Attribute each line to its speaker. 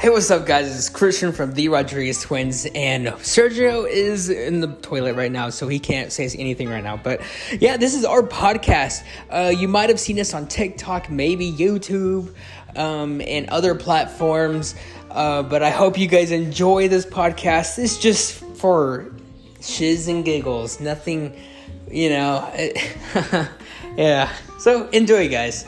Speaker 1: Hey, what's up, guys? It's Christian from the Rodriguez Twins, and Sergio is in the toilet right now, so he can't say anything right now. But yeah, this is our podcast. Uh, you might have seen us on TikTok, maybe YouTube, um, and other platforms. Uh, but I hope you guys enjoy this podcast. It's just for shiz and giggles, nothing, you know. yeah. So enjoy, guys.